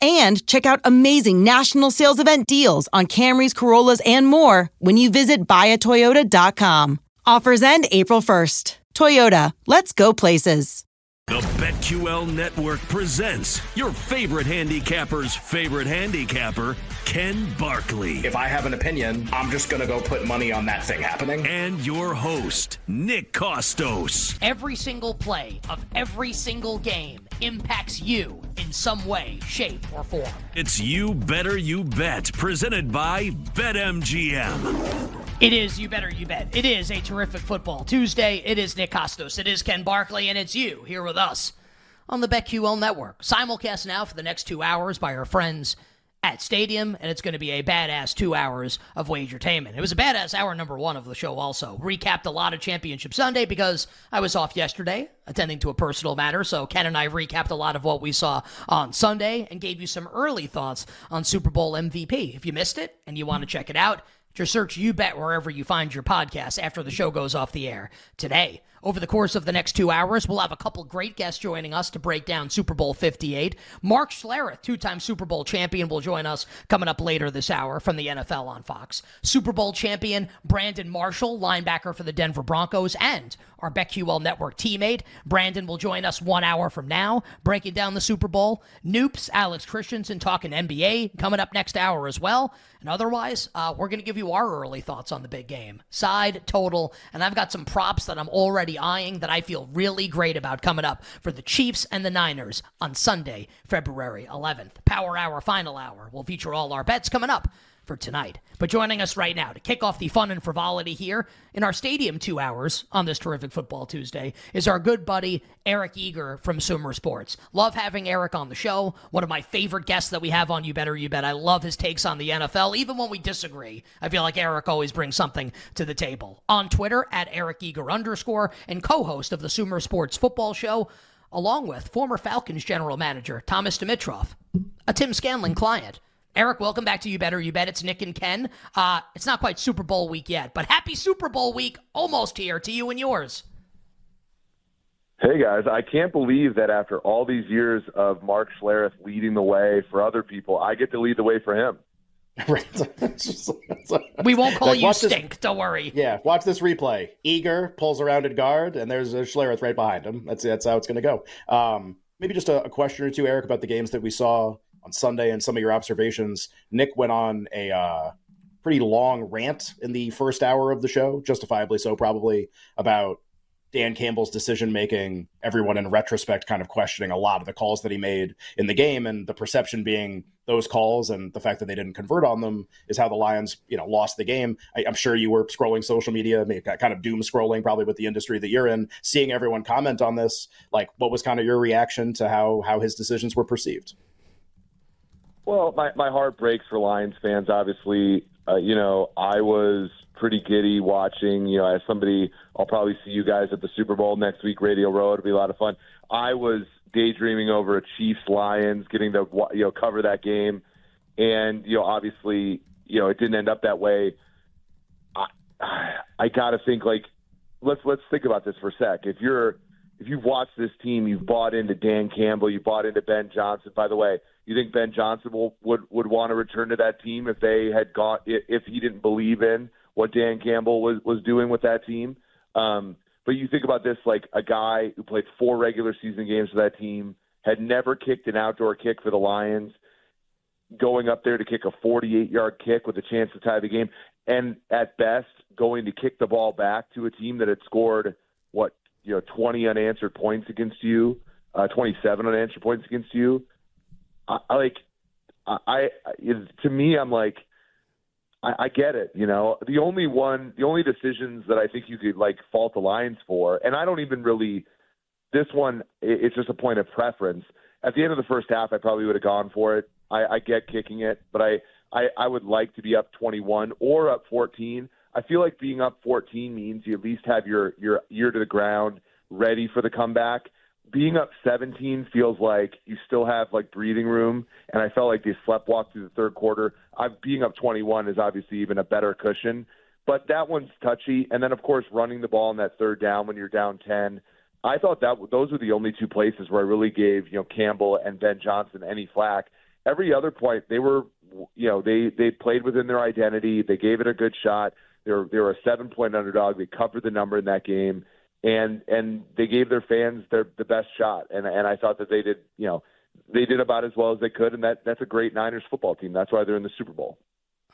and check out amazing national sales event deals on Camrys, Corollas, and more when you visit buyatoyota.com. Offers end April 1st. Toyota, let's go places. The BetQL Network presents your favorite handicapper's favorite handicapper, Ken Barkley. If I have an opinion, I'm just going to go put money on that thing happening. And your host, Nick Kostos. Every single play of every single game impacts you in some way, shape, or form. It's You Better You Bet, presented by BetMGM. It is You Better You Bet. It is a terrific football Tuesday. It is Nick Kostos. It is Ken Barkley, and it's you here with us on the BetQL Network. Simulcast now for the next two hours by our friends at Stadium, and it's going to be a badass two hours of wagertainment. It was a badass hour number one of the show, also. Recapped a lot of Championship Sunday because I was off yesterday attending to a personal matter. So Ken and I recapped a lot of what we saw on Sunday and gave you some early thoughts on Super Bowl MVP. If you missed it and you want to check it out, just search You Bet wherever you find your podcast after the show goes off the air today. Over the course of the next two hours, we'll have a couple great guests joining us to break down Super Bowl 58. Mark Schlereth, two time Super Bowl champion, will join us coming up later this hour from the NFL on Fox. Super Bowl champion Brandon Marshall, linebacker for the Denver Broncos, and our BetQL Network teammate. Brandon will join us one hour from now, breaking down the Super Bowl. Noops, Alex Christensen talking NBA coming up next hour as well. And otherwise, uh, we're going to give you our early thoughts on the big game, side, total, and I've got some props that I'm already eyeing that I feel really great about coming up for the Chiefs and the Niners on Sunday, February 11th. Power Hour, Final Hour will feature all our bets coming up for tonight. But joining us right now to kick off the fun and frivolity here in our stadium two hours on this terrific football Tuesday is our good buddy Eric Eager from Sumer Sports. Love having Eric on the show. One of my favorite guests that we have on You Better You Bet. I love his takes on the NFL, even when we disagree. I feel like Eric always brings something to the table. On Twitter at Eric Eager underscore and co-host of the Sumer Sports Football Show along with former Falcons general manager Thomas Dimitroff, a Tim Scanlon client. Eric, welcome back to You Better You Bet. It's Nick and Ken. Uh, it's not quite Super Bowl week yet, but happy Super Bowl week almost here to you and yours. Hey guys, I can't believe that after all these years of Mark Schlereth leading the way for other people, I get to lead the way for him. we won't call like, you stink. This, don't worry. Yeah, watch this replay. Eager pulls around at guard, and there's a Schlereth right behind him. That's that's how it's going to go. Um, maybe just a, a question or two, Eric, about the games that we saw on Sunday and some of your observations. Nick went on a uh, pretty long rant in the first hour of the show, justifiably so, probably about Dan Campbell's decision making, everyone in retrospect kind of questioning a lot of the calls that he made in the game, and the perception being those calls and the fact that they didn't convert on them is how the Lions, you know, lost the game. I, am sure you were scrolling social media, kind of doom scrolling, probably with the industry that you're in, seeing everyone comment on this. Like, what was kind of your reaction to how how his decisions were perceived? Well, my my heart breaks for Lions fans. Obviously, uh, you know, I was pretty giddy watching. You know, as somebody, I'll probably see you guys at the Super Bowl next week, Radio Row. It'll be a lot of fun. I was daydreaming over a Chiefs Lions, getting to you know cover that game, and you know obviously you know it didn't end up that way. I I got to think like let's let's think about this for a sec. If you're if you've watched this team, you've bought into Dan Campbell, you bought into Ben Johnson. By the way, you think Ben Johnson will, would would want to return to that team if they had gone if he didn't believe in what Dan Campbell was was doing with that team? Um, but you think about this like a guy who played four regular season games for that team, had never kicked an outdoor kick for the Lions, going up there to kick a 48 yard kick with a chance to tie the game, and at best going to kick the ball back to a team that had scored what you know 20 unanswered points against you, uh, 27 unanswered points against you. I, I like I, I to me I'm like I, I get it. You know, the only one, the only decisions that I think you could like fault the Lions for, and I don't even really. This one, it's just a point of preference. At the end of the first half, I probably would have gone for it. I, I get kicking it, but I, I, I would like to be up 21 or up 14. I feel like being up 14 means you at least have your your ear to the ground, ready for the comeback being up 17 feels like you still have like breathing room, and I felt like they slept walk through the third quarter. I, being up 21 is obviously even a better cushion, but that one's touchy. And then of course running the ball in that third down when you're down 10. I thought that those were the only two places where I really gave you know Campbell and Ben Johnson any flack. Every other point they were you know they they played within their identity. They gave it a good shot. They were they were a seven point underdog. They covered the number in that game and and they gave their fans their the best shot. And and I thought that they did you know they did about as well as they could. And that that's a great Niners football team. That's why they're in the Super Bowl.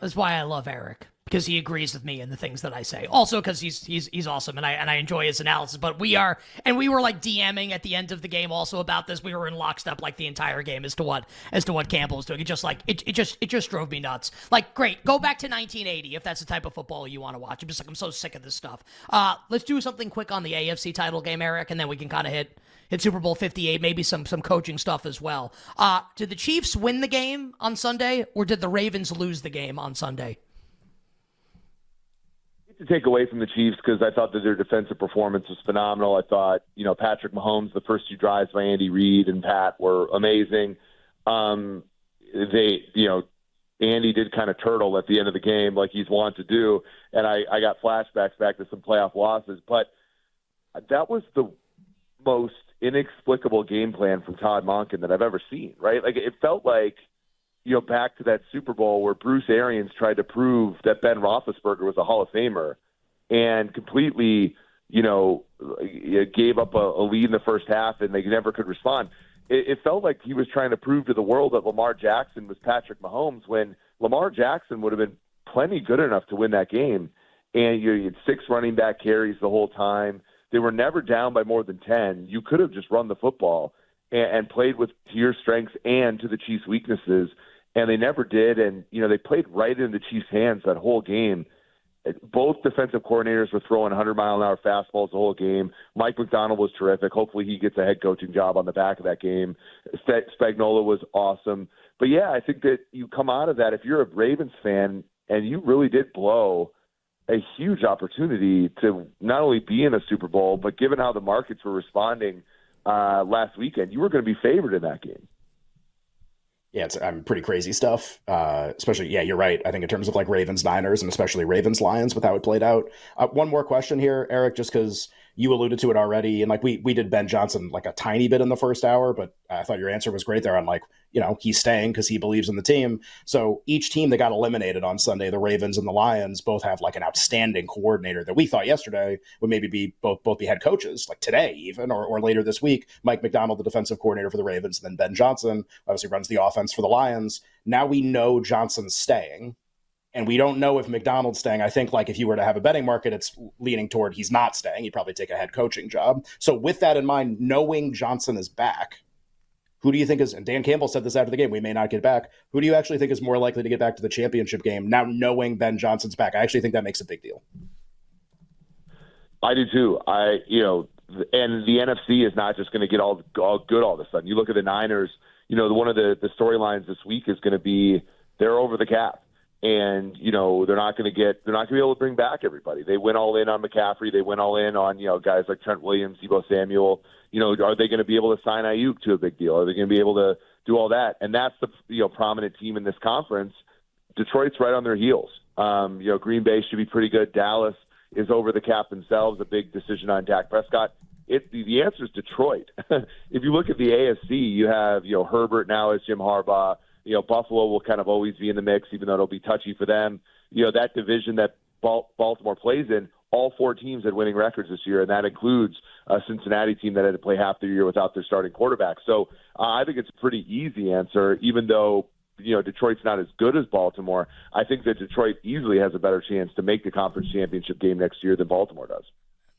That's why I love Eric because he agrees with me in the things that I say. Also because he's he's he's awesome and I and I enjoy his analysis. But we are and we were like DMing at the end of the game also about this. We were in lockstep like the entire game as to what as to what Campbell was doing. It just like it, it just it just drove me nuts. Like great, go back to 1980 if that's the type of football you want to watch. I'm just like I'm so sick of this stuff. Uh, let's do something quick on the AFC title game, Eric, and then we can kind of hit hit Super Bowl 58, maybe some some coaching stuff as well. Uh, did the Chiefs win the game on Sunday, or did the Ravens lose the game on Sunday? To take away from the Chiefs because I thought that their defensive performance was phenomenal. I thought, you know, Patrick Mahomes, the first two drives by Andy Reid and Pat were amazing. Um, they, you know, Andy did kind of turtle at the end of the game like he's wont to do, and I, I got flashbacks back to some playoff losses. But that was the most inexplicable game plan from Todd Monken that I've ever seen. Right? Like it felt like – you know, back to that Super Bowl where Bruce Arians tried to prove that Ben Roethlisberger was a Hall of Famer, and completely, you know, gave up a, a lead in the first half, and they never could respond. It, it felt like he was trying to prove to the world that Lamar Jackson was Patrick Mahomes when Lamar Jackson would have been plenty good enough to win that game. And you, you had six running back carries the whole time. They were never down by more than ten. You could have just run the football and, and played with to your strengths and to the Chiefs' weaknesses and they never did. And you know they played right in the Chiefs' hands that whole game. Both defensive coordinators were throwing 100 mile an hour fastballs the whole game. Mike Macdonald was terrific. Hopefully, he gets a head coaching job on the back of that game. Spagnuolo was awesome. But yeah, I think that you come out of that if you're a Ravens fan and you really did blow a huge opportunity to not only be in a Super Bowl, but given how the markets were responding uh, last weekend, you were going to be favored in that game yeah, it's I'm pretty crazy stuff. Uh, especially, yeah, you're right. I think in terms of like Ravens Niners and especially Ravens Lions with how it played out. Uh, one more question here, Eric, just because you alluded to it already, and like we we did Ben Johnson like a tiny bit in the first hour, but I thought your answer was great there on like you know he's staying because he believes in the team. So each team that got eliminated on Sunday, the Ravens and the Lions, both have like an outstanding coordinator that we thought yesterday would maybe be both both be head coaches, like today even or, or later this week. Mike Macdonald the defensive coordinator for the Ravens, and then Ben Johnson obviously runs the offense for the Lions. Now we know Johnson's staying and we don't know if Macdonald's staying. I think like if you were to have a betting market, it's leaning toward he's not staying. He'd probably take a head coaching job. So with that in mind, knowing Johnson is back, Who do you think is, and Dan Campbell said this after the game, we may not get back. Who do you actually think is more likely to get back to the championship game now knowing Ben Johnson's back? I actually think that makes a big deal. I do too. I, you know, and the NFC is not just going to get all, all good all of a sudden. You look at the Niners, you know, one of the, the storylines this week is going to be they're over the cap. And, you know, they're not going to get, they're not going to be able to bring back everybody. They went all in on McCaffrey. They went all in on, you know, guys like Trent Williams, Deebo Samuel. You know, are they going to be able to sign Aiyuk to a big deal? Are they going to be able to do all that? And that's the, you know, prominent team in this conference. Detroit's right on their heels. Um, you know, Green Bay should be pretty good. Dallas is over the cap themselves. A big decision on Dak Prescott. It, the, the answer is Detroit. if you look at the AFC, you have you know Herbert now as Jim Harbaugh. You know Buffalo will kind of always be in the mix, even though it'll be touchy for them. You know that division that Baltimore plays in. All four teams had winning records this year, and that includes a Cincinnati team that had to play half the year without their starting quarterback. So uh, I think it's a pretty easy answer, even though you know Detroit's not as good as Baltimore. I think that Detroit easily has a better chance to make the conference championship game next year than Baltimore does.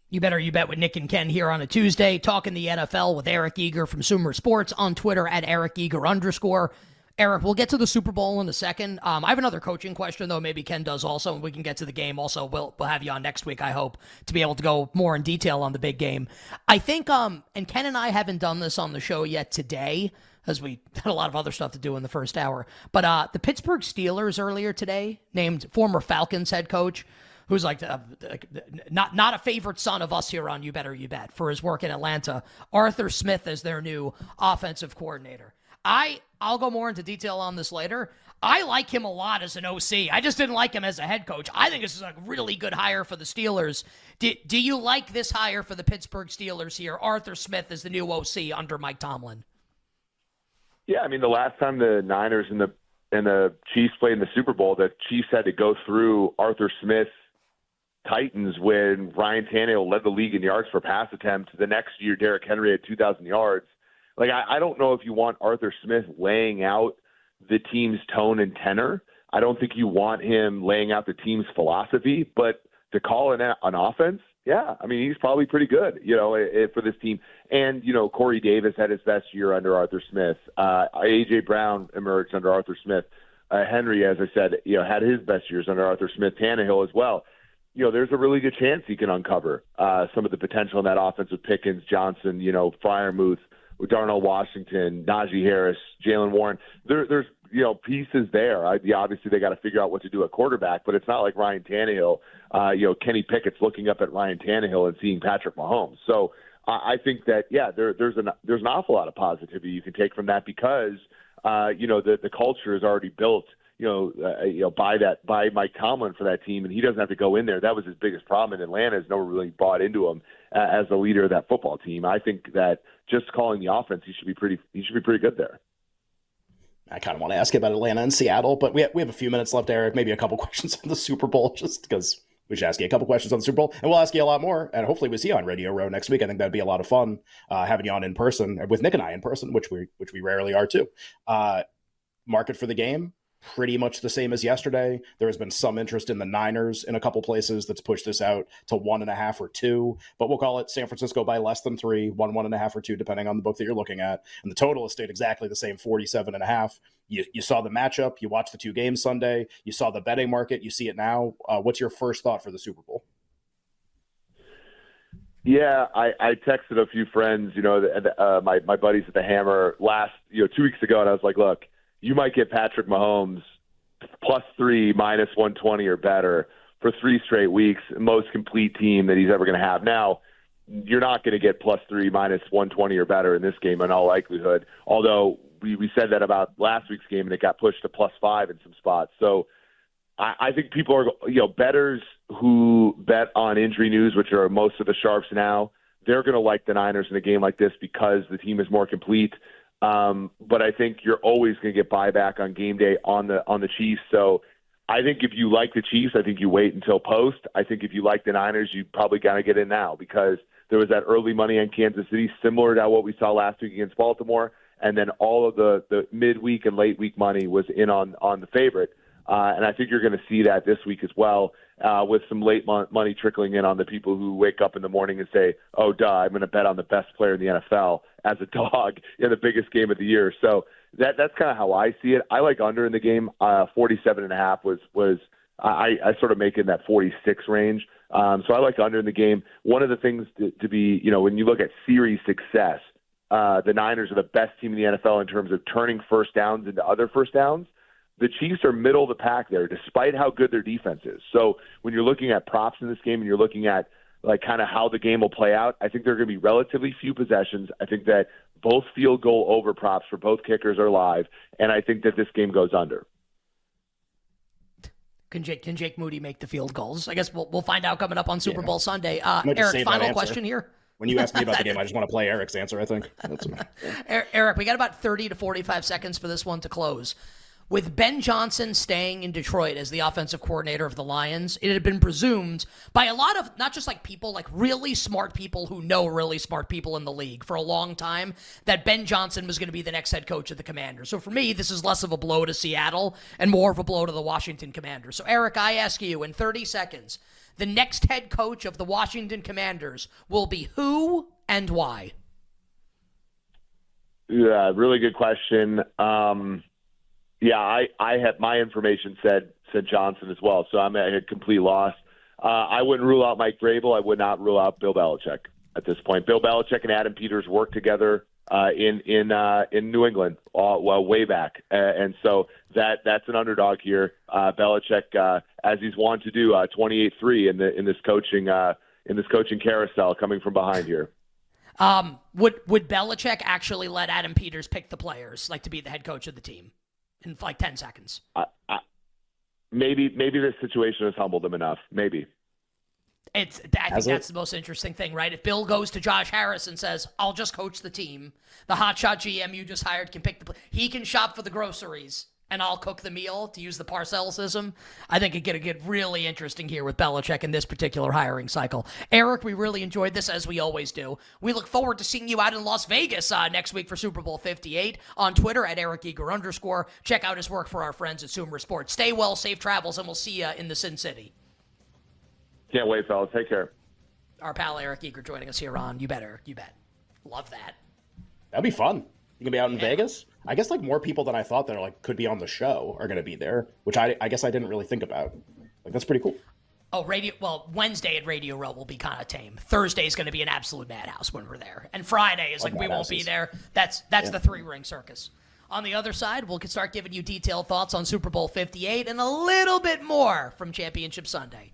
You better you bet with Nick and Ken here on a Tuesday, talking the NFL with Eric Eager from Sumer Sports on Twitter at Eric Eager underscore. Eric, we'll get to the Super Bowl in a second. Um, I have another coaching question, though. Maybe Ken does also, and we can get to the game. Also, we'll we'll have you on next week. I hope to be able to go more in detail on the big game. I think, um, and Ken and I haven't done this on the show yet today, as we had a lot of other stuff to do in the first hour. But uh, the Pittsburgh Steelers earlier today named former Falcons head coach who's like uh, not not a favorite son of us here on You Better You Bet for his work in Atlanta. Arthur Smith as their new offensive coordinator. I I'll go more into detail on this later. I like him a lot as an OC. I just didn't like him as a head coach. I think this is a really good hire for the Steelers. Do, do you like this hire for the Pittsburgh Steelers here? Arthur Smith is the new OC under Mike Tomlin. Yeah, I mean the last time the Niners and the and the Chiefs played in the Super Bowl, the Chiefs had to go through Arthur Smith Titans when Ryan Tannehill led the league in yards per pass attempt. The next year, Derrick Henry had 2,000 yards. Like, I, I don't know if you want Arthur Smith laying out the team's tone and tenor. I don't think you want him laying out the team's philosophy, but to call an, an offense, yeah, I mean, he's probably pretty good, you know, for this team. And, you know, Corey Davis had his best year under Arthur Smith. Uh, A.J. Brown emerged under Arthur Smith. Uh, Henry, as I said, you know, had his best years under Arthur Smith. Tannehill as well you know, there's a really good chance he can uncover uh, some of the potential in that offense with Pickens, Johnson, you know, Freiermuth, Darnell Washington, Najee Harris, Jaylen Warren. There, there's you know pieces there. I, obviously, they got to figure out what to do at quarterback, but it's not like Ryan Tannehill. Uh, you know, Kenny Pickett's looking up at Ryan Tannehill and seeing Patrick Mahomes. So I, I think that yeah, there, there's an there's an awful lot of positivity you can take from that because uh, you know the the culture is already built you know, uh, you know, by that by Mike Tomlin for that team, and he doesn't have to go in there. That was his biggest problem in Atlanta. Is no one really bought into him uh, as the leader of that football team. I think that just calling the offense, he should be pretty. He should be pretty good there. I kind of want to ask you about Atlanta and Seattle, but we have, we have a few minutes left, Eric. Maybe a couple questions on the Super Bowl, just because we should ask you a couple questions on the Super Bowl, and we'll ask you a lot more. And hopefully, we see you on Radio Row next week. I think that'd be a lot of fun uh, having you on in person with Nick and I in person, which we which we rarely are too. Uh, market for the game pretty much the same as yesterday. There has been some interest in the Niners in a couple places that's pushed this out to one and a half or two, but we'll call it San Francisco by less than three, one, one and a half or two, depending on the book that you're looking at. And the total has stayed exactly the same, 47 and a half. You, you saw the matchup, you watched the two games Sunday, you saw the betting market, you see it now. Uh, what's your first thought for the Super Bowl? Yeah, I, I texted a few friends, you know, uh, my my buddies at the Hammer last, you know, two weeks ago, and I was like, look, you might get Patrick Mahomes plus three, minus 120 or better for three straight weeks, most complete team that he's ever going to have. Now, you're not going to get plus three, minus 120 or better in this game in all likelihood. Although we, we said that about last week's game and it got pushed to plus five in some spots. So I, I think people are, you know, bettors who bet on injury news, which are most of the sharps now, they're going to like the Niners in a game like this because the team is more complete. Um, but I think you're always going to get buyback on game day on the on the Chiefs. So I think if you like the Chiefs, I think you wait until post. I think if you like the Niners, you probably got to get in now because there was that early money on Kansas City, similar to what we saw last week against Baltimore, and then all of the the midweek and late week money was in on on the favorite. Uh, and I think you're going to see that this week as well, uh, with some late mon- money trickling in on the people who wake up in the morning and say, "Oh, duh, I'm going to bet on the best player in the NFL as a dog in the biggest game of the year." So that that's kind of how I see it. I like under in the game. Uh, 47 and a half was was I, I sort of make in that 46 range. Um, so I like under in the game. One of the things to, to be, you know, when you look at series success, uh, the Niners are the best team in the NFL in terms of turning first downs into other first downs. The Chiefs are middle of the pack there, despite how good their defense is. So when you're looking at props in this game and you're looking at like kind of how the game will play out, I think there are going to be relatively few possessions. I think that both field goal over props for both kickers are live, and I think that this game goes under. Can Jake, can Jake Moody make the field goals? I guess we'll, we'll find out coming up on Super yeah. Bowl Sunday. Uh, Eric, final question here. When you ask me about the game, I just want to play Eric's answer, I think. Eric, we got about 30 to 45 seconds for this one to close. With Ben Johnson staying in Detroit as the offensive coordinator of the Lions, it had been presumed by a lot of not just like people, like really smart people who know really smart people in the league for a long time, that Ben Johnson was going to be the next head coach of the Commanders. So for me, this is less of a blow to Seattle and more of a blow to the Washington Commanders. So, Eric, I ask you in 30 seconds the next head coach of the Washington Commanders will be who and why? Yeah, really good question. Um, yeah, I, I had my information said said Johnson as well, so I'm at a complete loss. Uh, I wouldn't rule out Mike Vrabel. I would not rule out Bill Belichick at this point. Bill Belichick and Adam Peters worked together uh, in in uh, in New England, uh, well way back, uh, and so that that's an underdog here. Uh, Belichick, uh, as he's wont to do, uh, 28-3 in the in this coaching uh, in this coaching carousel coming from behind here. Um, would would Belichick actually let Adam Peters pick the players, like to be the head coach of the team? In like 10 seconds. I, I, maybe maybe this situation has humbled him enough. Maybe. It's I think that's the most interesting thing, right? If Bill goes to Josh Harris and says, "I'll just coach the team," the hotshot GM you just hired can pick the he can shop for the groceries and I'll cook the meal to use the Parcellsism. I think it could get really interesting here with Belichick in this particular hiring cycle. Eric, we really enjoyed this as we always do. We look forward to seeing you out in Las Vegas uh, next week for Super Bowl 58 on Twitter at Eric Eager underscore. Check out his work for our friends at Sumer Sports. Stay well, safe travels, and we'll see you in the Sin City. Can't wait, fellas. Take care. Our pal Eric Eager joining us here on You Better, You Bet. Love that. That'd be fun. You gonna be out in yeah. Vegas? I guess like more people than I thought that are like could be on the show are gonna be there, which I I guess I didn't really think about. Like that's pretty cool. Oh, radio. Well, Wednesday at Radio Row will be kind of tame. Thursday is going to be an absolute madhouse when we're there, and Friday is like, like we won't be there. That's that's yeah. the three ring circus. On the other side, we'll start giving you detailed thoughts on Super Bowl 58 and a little bit more from Championship Sunday.